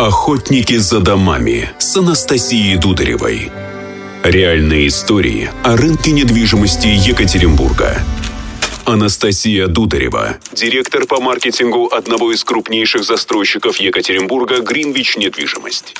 Охотники за домами с Анастасией Дударевой. Реальные истории о рынке недвижимости Екатеринбурга. Анастасия Дударева, директор по маркетингу одного из крупнейших застройщиков Екатеринбурга «Гринвич Недвижимость».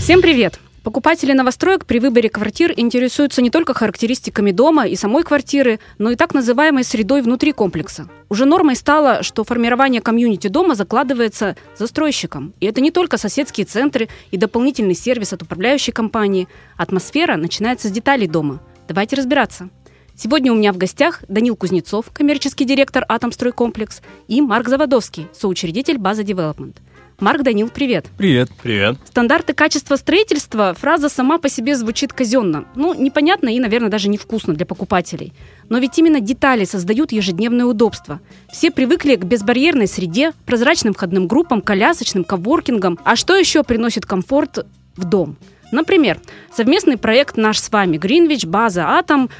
Всем привет! Покупатели новостроек при выборе квартир интересуются не только характеристиками дома и самой квартиры, но и так называемой средой внутри комплекса. Уже нормой стало, что формирование комьюнити дома закладывается застройщиком. И это не только соседские центры и дополнительный сервис от управляющей компании. Атмосфера начинается с деталей дома. Давайте разбираться. Сегодня у меня в гостях Данил Кузнецов, коммерческий директор «Атомстройкомплекс», и Марк Заводовский, соучредитель «База Девелопмент». Марк Данил, привет. Привет. Привет. Стандарты качества строительства, фраза сама по себе звучит казенно. Ну, непонятно и, наверное, даже невкусно для покупателей. Но ведь именно детали создают ежедневное удобство. Все привыкли к безбарьерной среде, прозрачным входным группам, колясочным, коворкингам. А что еще приносит комфорт в дом? Например, совместный проект наш с вами Гринвич, база Атом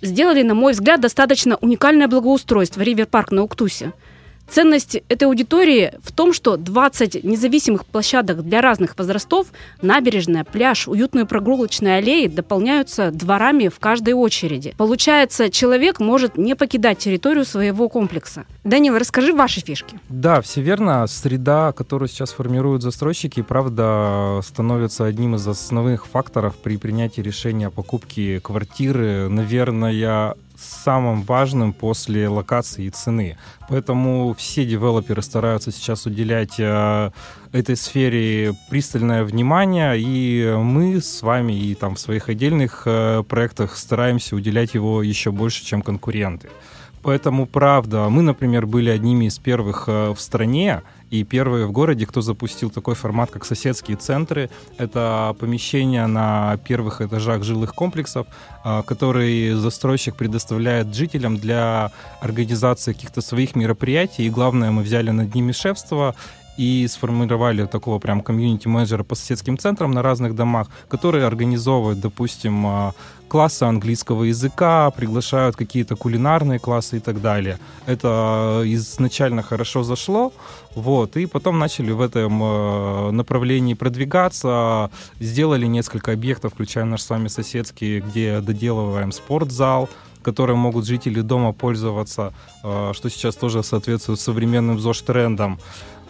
сделали, на мой взгляд, достаточно уникальное благоустройство Ривер Парк на Уктусе – Ценность этой аудитории в том, что 20 независимых площадок для разных возрастов, набережная, пляж, уютные прогулочные аллеи дополняются дворами в каждой очереди. Получается, человек может не покидать территорию своего комплекса. Данил, расскажи ваши фишки. Да, все верно. Среда, которую сейчас формируют застройщики, правда, становится одним из основных факторов при принятии решения о покупке квартиры. Наверное, самым важным после локации и цены. Поэтому все девелоперы стараются сейчас уделять э, этой сфере пристальное внимание, и мы с вами и там в своих отдельных э, проектах стараемся уделять его еще больше, чем конкуренты. Поэтому, правда, мы, например, были одними из первых э, в стране, и первые в городе, кто запустил такой формат, как соседские центры. Это помещения на первых этажах жилых комплексов, э, которые застройщик предоставляет жителям для организации каких-то своих мероприятий. И главное, мы взяли над ними шефство и сформировали такого прям комьюнити-менеджера по соседским центрам на разных домах, которые организовывают, допустим, а, классы английского языка, приглашают какие-то кулинарные классы и так далее. Это изначально хорошо зашло, вот, и потом начали в этом а, направлении продвигаться, сделали несколько объектов, включая наш с вами соседский, где доделываем спортзал, которым могут жители дома пользоваться, а, что сейчас тоже соответствует современным ЗОЖ-трендам.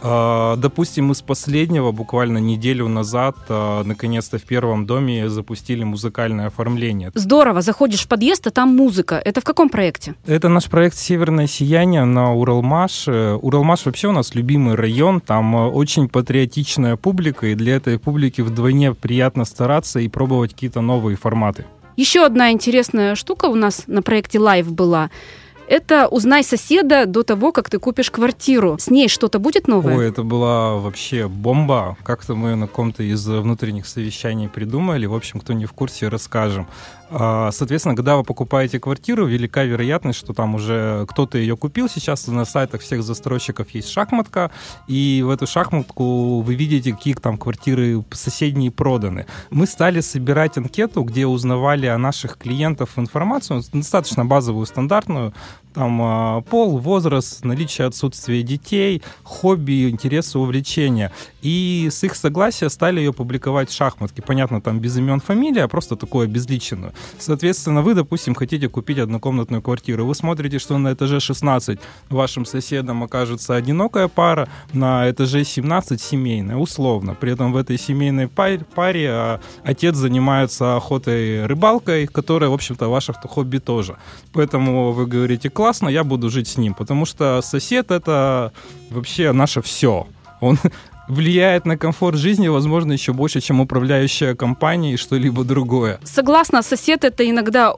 А, допустим, с последнего, буквально неделю назад, а, наконец-то в первом доме запустили музыкальное оформление. Здорово, заходишь в подъезд, а там музыка. Это в каком проекте? Это наш проект «Северное сияние» на Уралмаш. Уралмаш вообще у нас любимый район, там а, очень патриотичная публика, и для этой публики вдвойне приятно стараться и пробовать какие-то новые форматы. Еще одна интересная штука у нас на проекте «Лайв» была – это узнай соседа до того, как ты купишь квартиру. С ней что-то будет новое? Ой, это была вообще бомба. Как-то мы на ком-то из внутренних совещаний придумали. В общем, кто не в курсе, расскажем. А, соответственно, когда вы покупаете квартиру, велика вероятность, что там уже кто-то ее купил. Сейчас на сайтах всех застройщиков есть шахматка, и в эту шахматку вы видите, какие там квартиры соседние проданы. Мы стали собирать анкету, где узнавали о наших клиентах информацию, достаточно базовую, стандартную, там а, пол, возраст, наличие отсутствия детей, хобби, интересы, увлечения. И с их согласия стали ее публиковать в шахматке. Понятно, там без имен, фамилии, а просто такую обезличенную. Соответственно, вы, допустим, хотите купить однокомнатную квартиру. Вы смотрите, что на этаже 16 вашим соседом окажется одинокая пара, на этаже 17 семейная, условно. При этом в этой семейной паре, а, отец занимается охотой, рыбалкой, которая, в общем-то, ваше хобби тоже. Поэтому вы говорите, классно, я буду жить с ним, потому что сосед это вообще наше все. Он влияет на комфорт жизни, возможно, еще больше, чем управляющая компания и что-либо другое. Согласна, сосед это иногда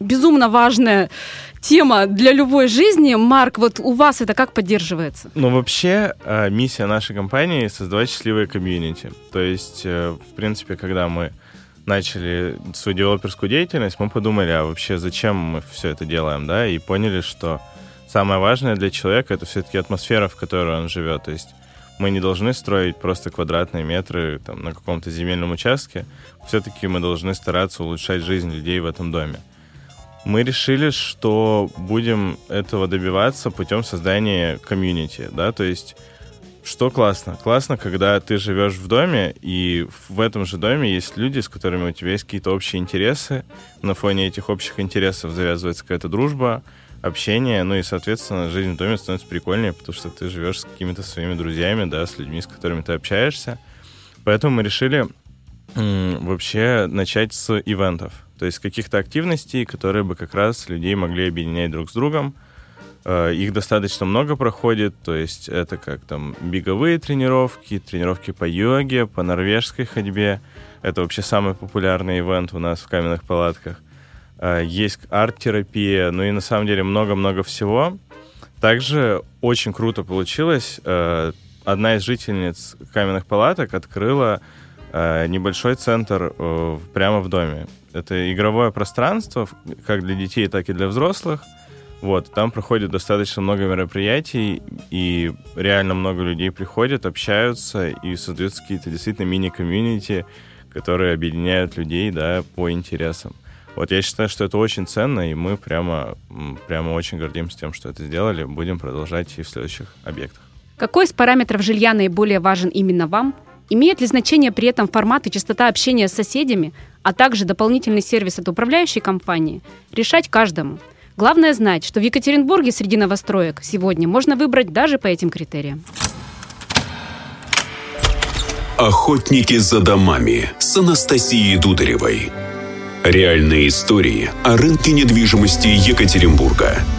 безумно важная тема для любой жизни. Марк, вот у вас это как поддерживается? Ну, вообще, э, миссия нашей компании — создавать счастливое комьюнити. То есть, э, в принципе, когда мы начали свою девелоперскую деятельность, мы подумали, а вообще зачем мы все это делаем, да, и поняли, что самое важное для человека — это все-таки атмосфера, в которой он живет. То есть мы не должны строить просто квадратные метры там, на каком-то земельном участке. Все-таки мы должны стараться улучшать жизнь людей в этом доме. Мы решили, что будем этого добиваться путем создания комьюнити, да, то есть что классно? Классно, когда ты живешь в доме, и в этом же доме есть люди, с которыми у тебя есть какие-то общие интересы. На фоне этих общих интересов завязывается какая-то дружба, общение, ну и, соответственно, жизнь в доме становится прикольнее, потому что ты живешь с какими-то своими друзьями, да, с людьми, с которыми ты общаешься. Поэтому мы решили вообще начать с ивентов, то есть каких-то активностей, которые бы как раз людей могли объединять друг с другом. Э, их достаточно много проходит, то есть это как там беговые тренировки, тренировки по йоге, по норвежской ходьбе. Это вообще самый популярный ивент у нас в каменных палатках. Э, есть арт-терапия, ну и на самом деле много-много всего. Также очень круто получилось. Э, одна из жительниц каменных палаток открыла небольшой центр прямо в доме. Это игровое пространство, как для детей, так и для взрослых – вот, там проходит достаточно много мероприятий, и реально много людей приходят, общаются, и создаются какие-то действительно мини-комьюнити, которые объединяют людей, да, по интересам. Вот я считаю, что это очень ценно, и мы прямо, прямо очень гордимся тем, что это сделали. Будем продолжать и в следующих объектах. Какой из параметров жилья наиболее важен именно вам? Имеет ли значение при этом формат и частота общения с соседями, а также дополнительный сервис от управляющей компании? Решать каждому – Главное знать, что в Екатеринбурге среди новостроек сегодня можно выбрать даже по этим критериям. Охотники за домами с Анастасией Дударевой. Реальные истории о рынке недвижимости Екатеринбурга –